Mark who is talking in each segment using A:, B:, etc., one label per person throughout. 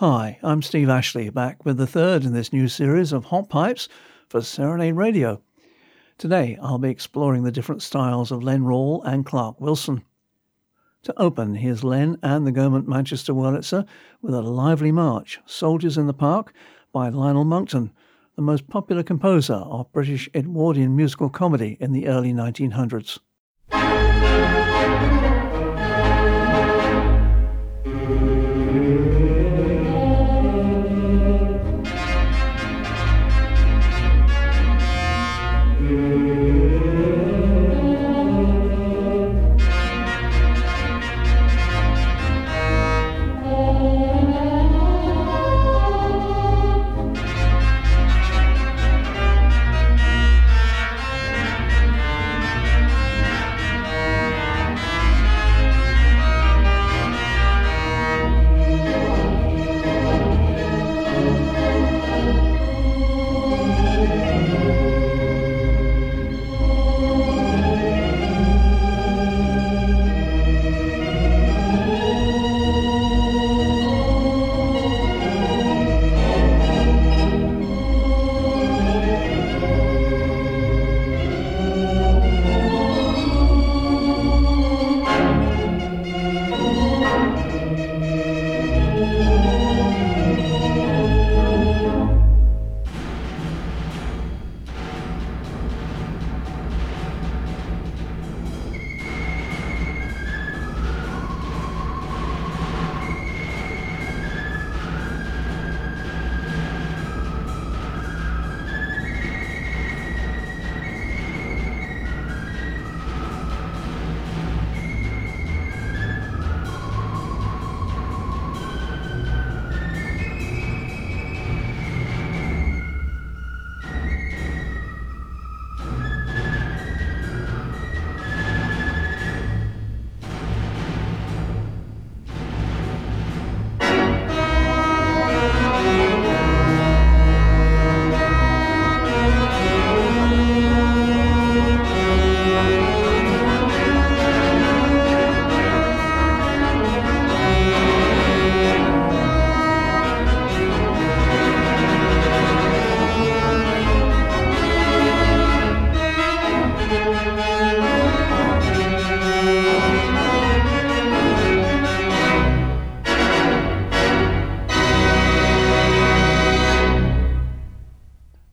A: Hi, I'm Steve Ashley, back with the third in this new series of Hot Pipes for Serenade Radio. Today I'll be exploring the different styles of Len Rawle and Clark Wilson. To open, here's Len and the Gaumont Manchester Wurlitzer with a lively march, Soldiers in the Park, by Lionel Monckton, the most popular composer of British Edwardian musical comedy in the early 1900s.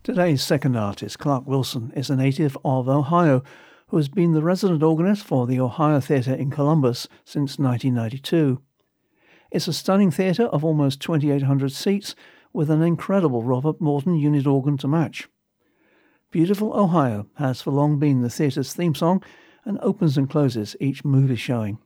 A: Today's second artist, Clark Wilson, is a native of Ohio who has been the resident organist for the Ohio Theatre in Columbus since 1992. It's a stunning theatre of almost 2,800 seats with an incredible Robert Morton unit organ to match. Beautiful Ohio has for long been the theatre's theme song and opens and closes each movie showing.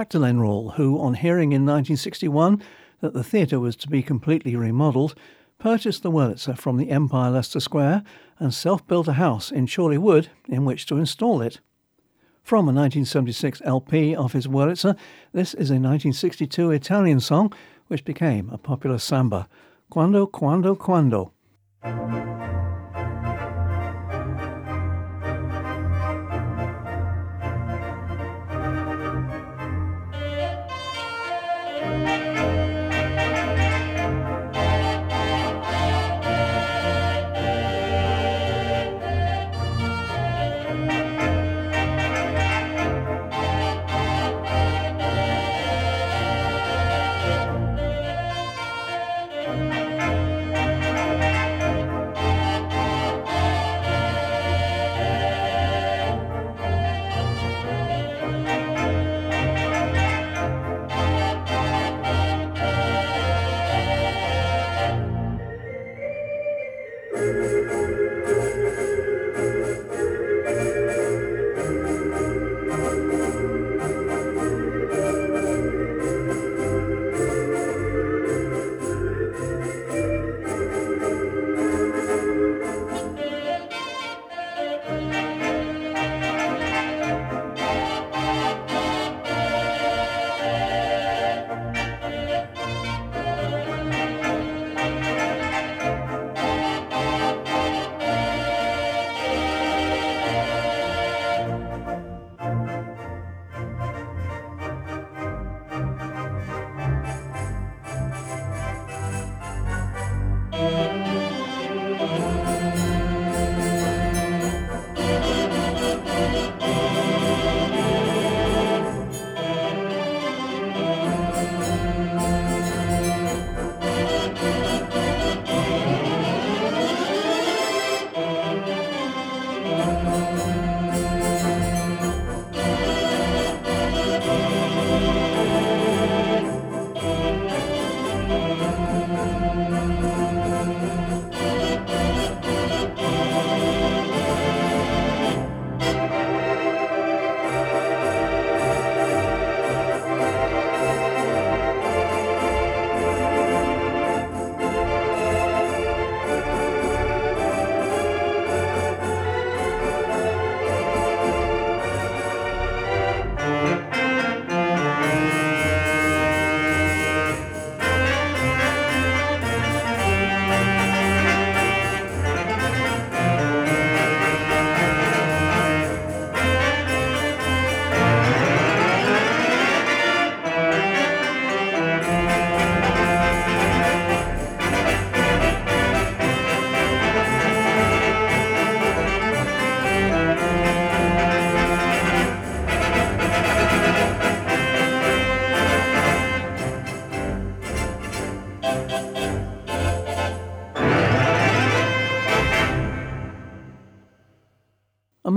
A: Back to who, on hearing in 1961 that the theatre was to be completely remodelled, purchased the Wurlitzer from the Empire Leicester Square and self built a house in Chorleywood in which to install it. From a 1976 LP of his Wurlitzer, this is a 1962 Italian song which became a popular samba, Quando, Quando, Quando.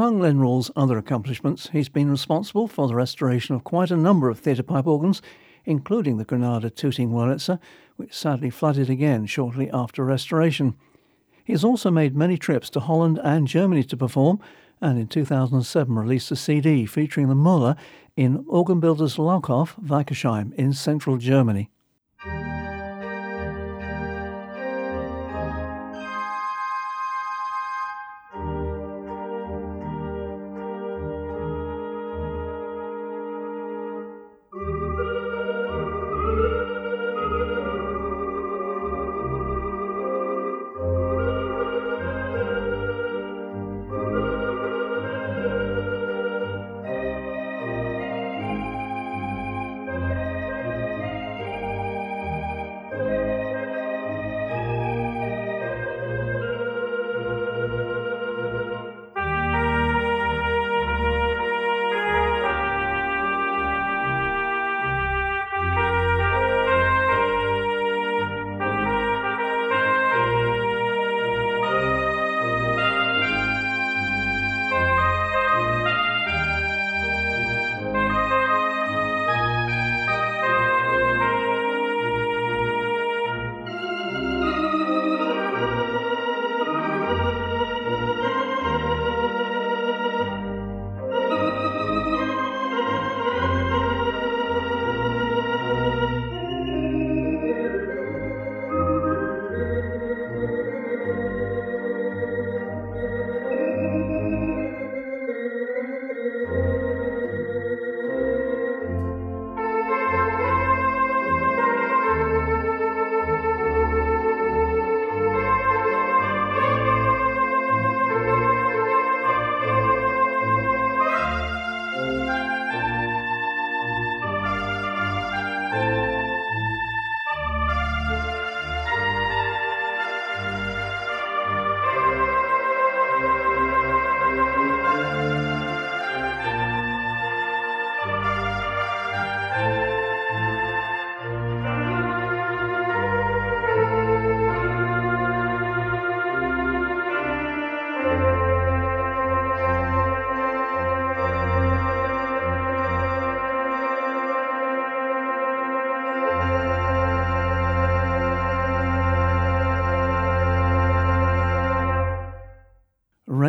A: Among Len Rawle's other accomplishments, he's been responsible for the restoration of quite a number of theatre pipe organs, including the Granada Tooting Wurlitzer, which sadly flooded again shortly after restoration. He has also made many trips to Holland and Germany to perform, and in 2007 released a CD featuring the Moller in Organbuilders Laukhuff, Weikersheim in central Germany.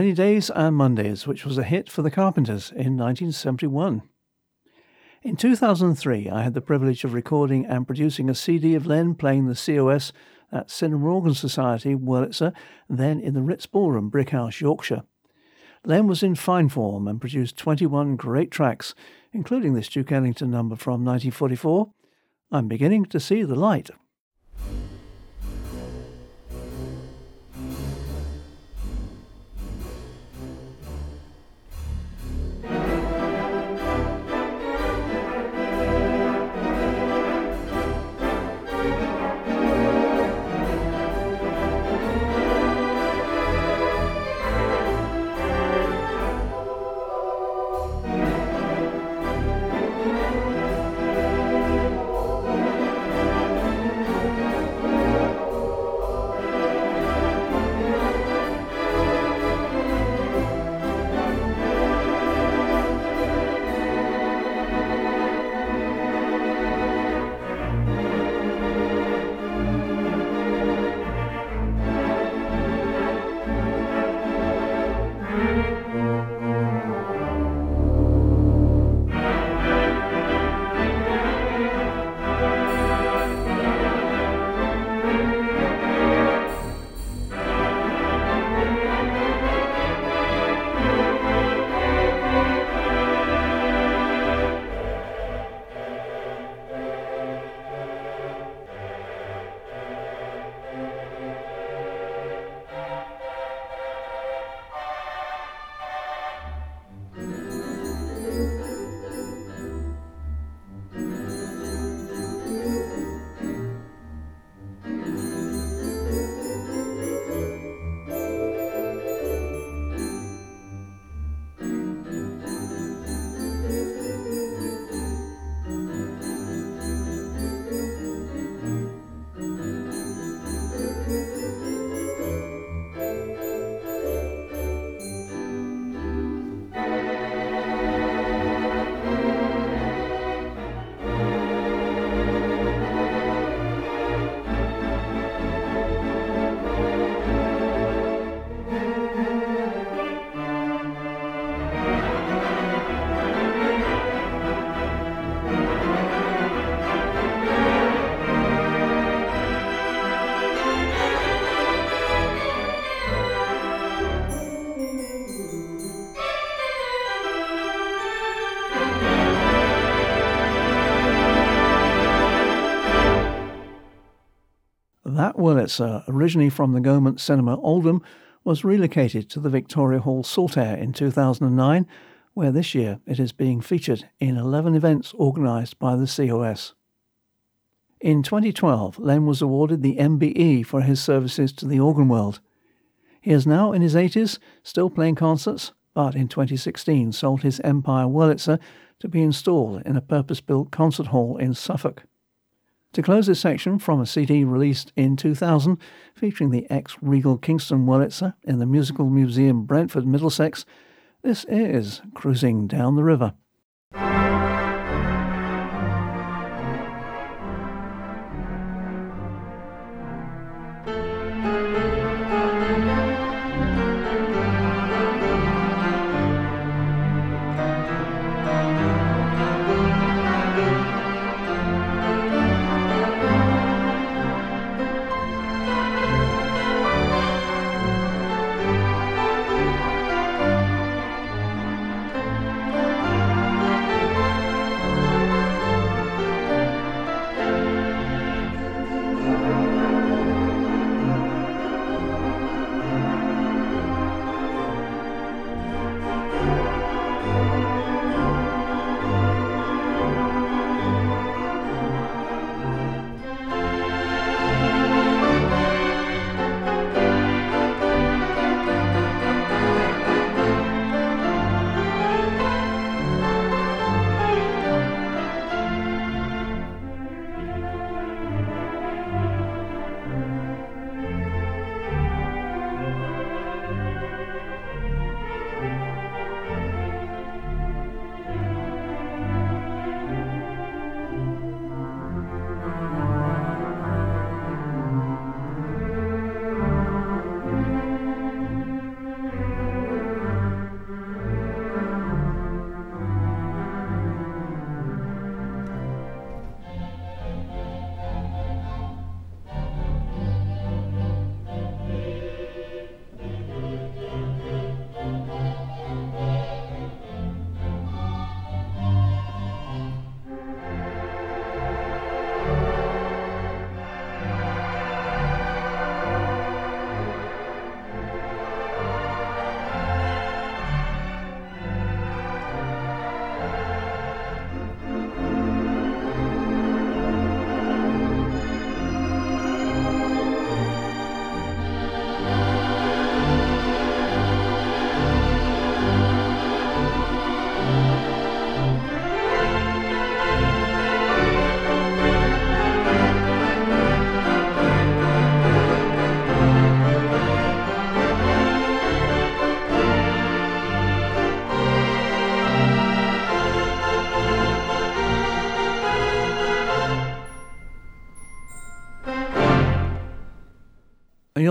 A: Rainy Days and Mondays, which was a hit for the Carpenters in 1971. In 2003, I had the privilege of recording and producing a CD of Len playing the COS at Cinema Organ Society, Wurlitzer, then in the Ritz Ballroom, Brighouse, Yorkshire. Len was in fine form and produced 21 great tracks, including this Duke Ellington number from 1944, I'm Beginning to See the Light. Wurlitzer, uh, originally from the Gaumont Cinema Oldham, was relocated to the Victoria Hall Saltaire in 2009, where this year it is being featured in 11 events organised by the COS. In 2012, Len was awarded the MBE for his services to the organ world. He is now in his 80s, still playing concerts, but in 2016 sold his Empire Wurlitzer to be installed in a purpose built concert hall in Suffolk. To close this section from a CD released in 2000 featuring the ex Regal Kingston Wurlitzer in the Musical Museum Brentford, Middlesex, this is Cruising Down the River.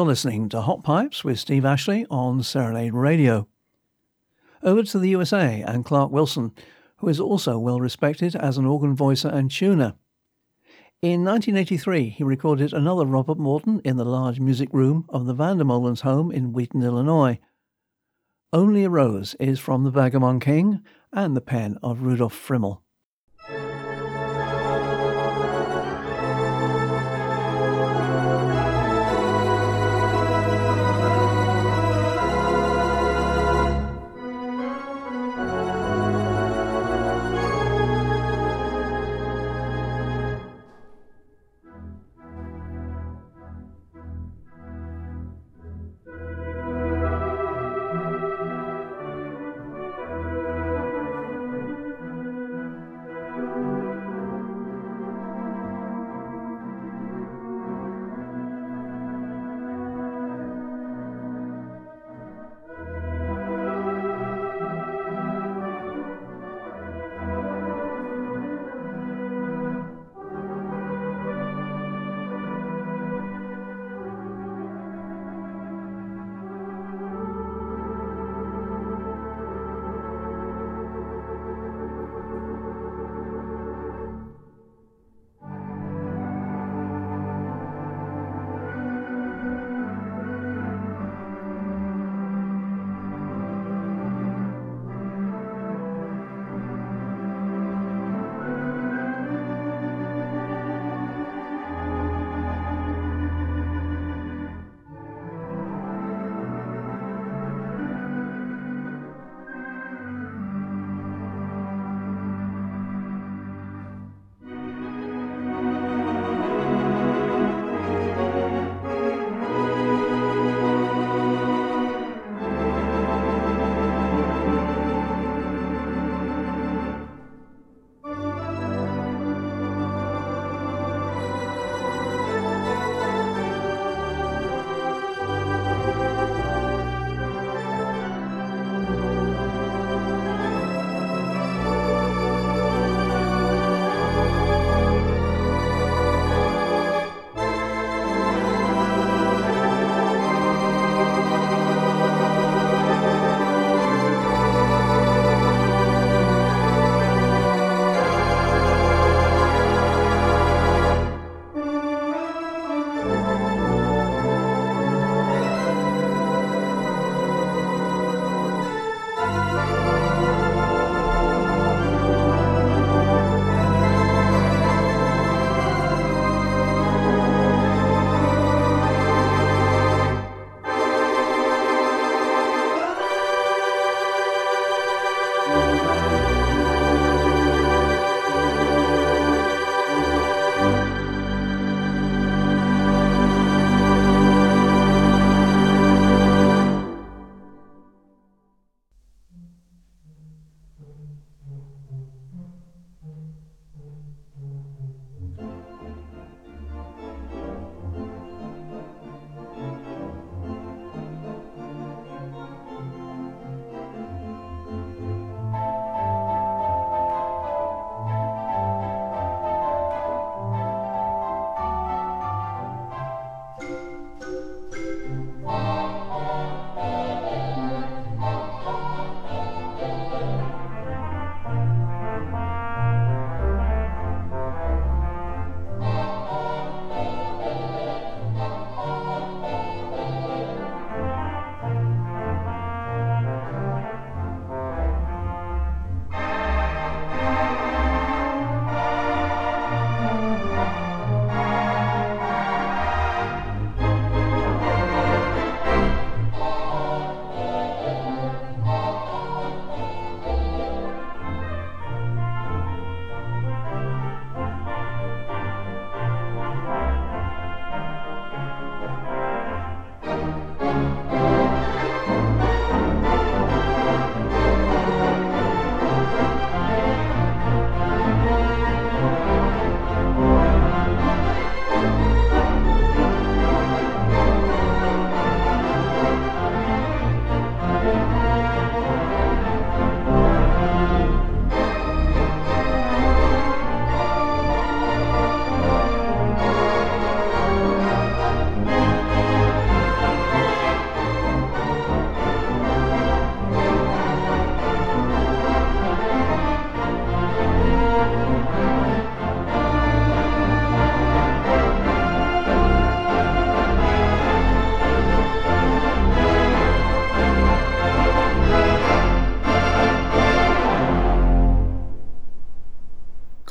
A: You're listening to Hot Pipes with Steve Ashley on Serenade Radio. Over to the USA and Clark Wilson, who is also well respected as an organ voicer and tuner. In 1983, he recorded another Robert Morton in the large music room of the Vandermolen's home in Wheaton, Illinois. Only a Rose is from the Vagabond King and the pen of Rudolf Friml.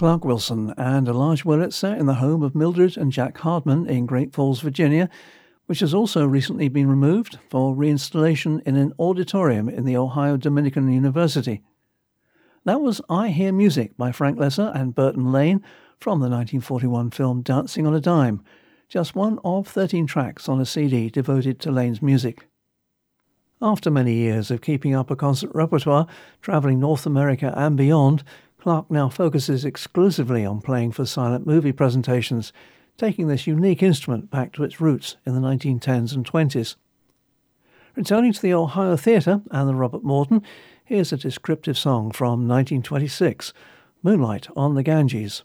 A: Clark Wilson and a Elijah Wurlitzer in the home of Mildred and Jack Hardman in Great Falls, Virginia, which has also recently been removed for reinstallation in an auditorium in the Ohio Dominican University. That was I Hear Music by Frank Loesser and Burton Lane from the 1941 film Dancing on a Dime, just one of 13 tracks on a CD devoted to Lane's music. After many years of keeping up a concert repertoire, travelling North America and beyond, Clark now focuses exclusively on playing for silent movie presentations, taking this unique instrument back to its roots in the 1910s and 20s. Returning to the Ohio Theatre and the Robert Morton, here's a descriptive song from 1926, Moonlight on the Ganges.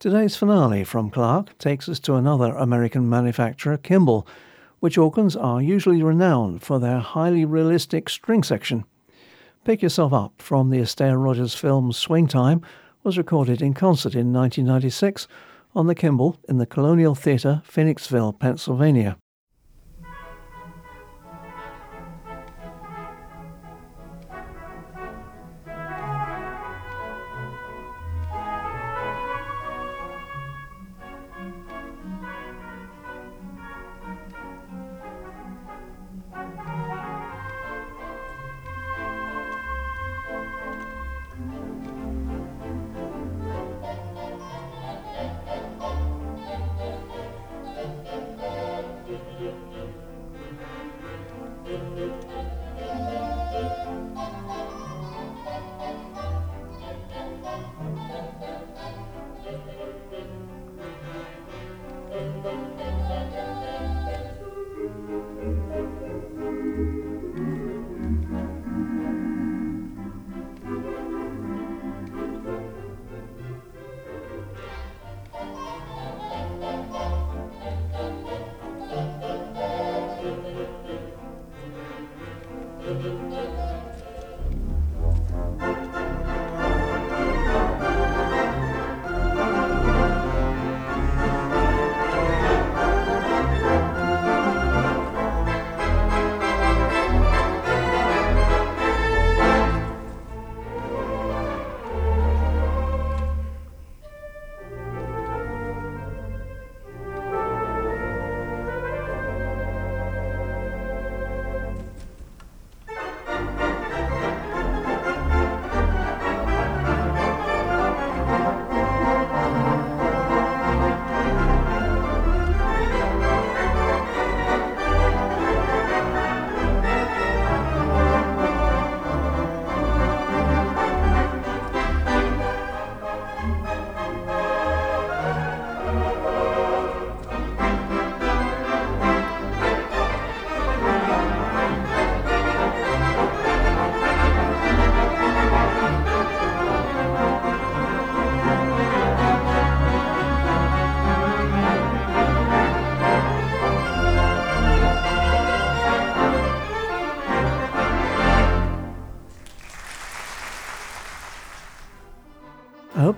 A: Today's finale from Clark takes us to another American manufacturer, Kimball, which organs are usually renowned for their highly realistic string section. Pick Yourself Up from the Astaire Rogers film Swing Time was recorded in concert in 1996 on the Kimball in the Colonial Theatre, Phoenixville, Pennsylvania.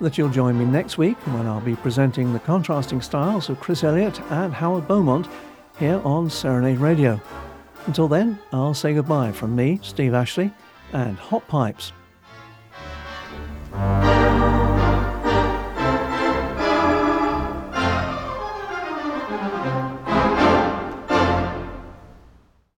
A: That you'll join me next week when I'll be presenting the contrasting styles of Chris Elliott and Howard Beaumont here on Serenade Radio. Until then, I'll say goodbye from me, Steve Ashley, and Hot Pipes.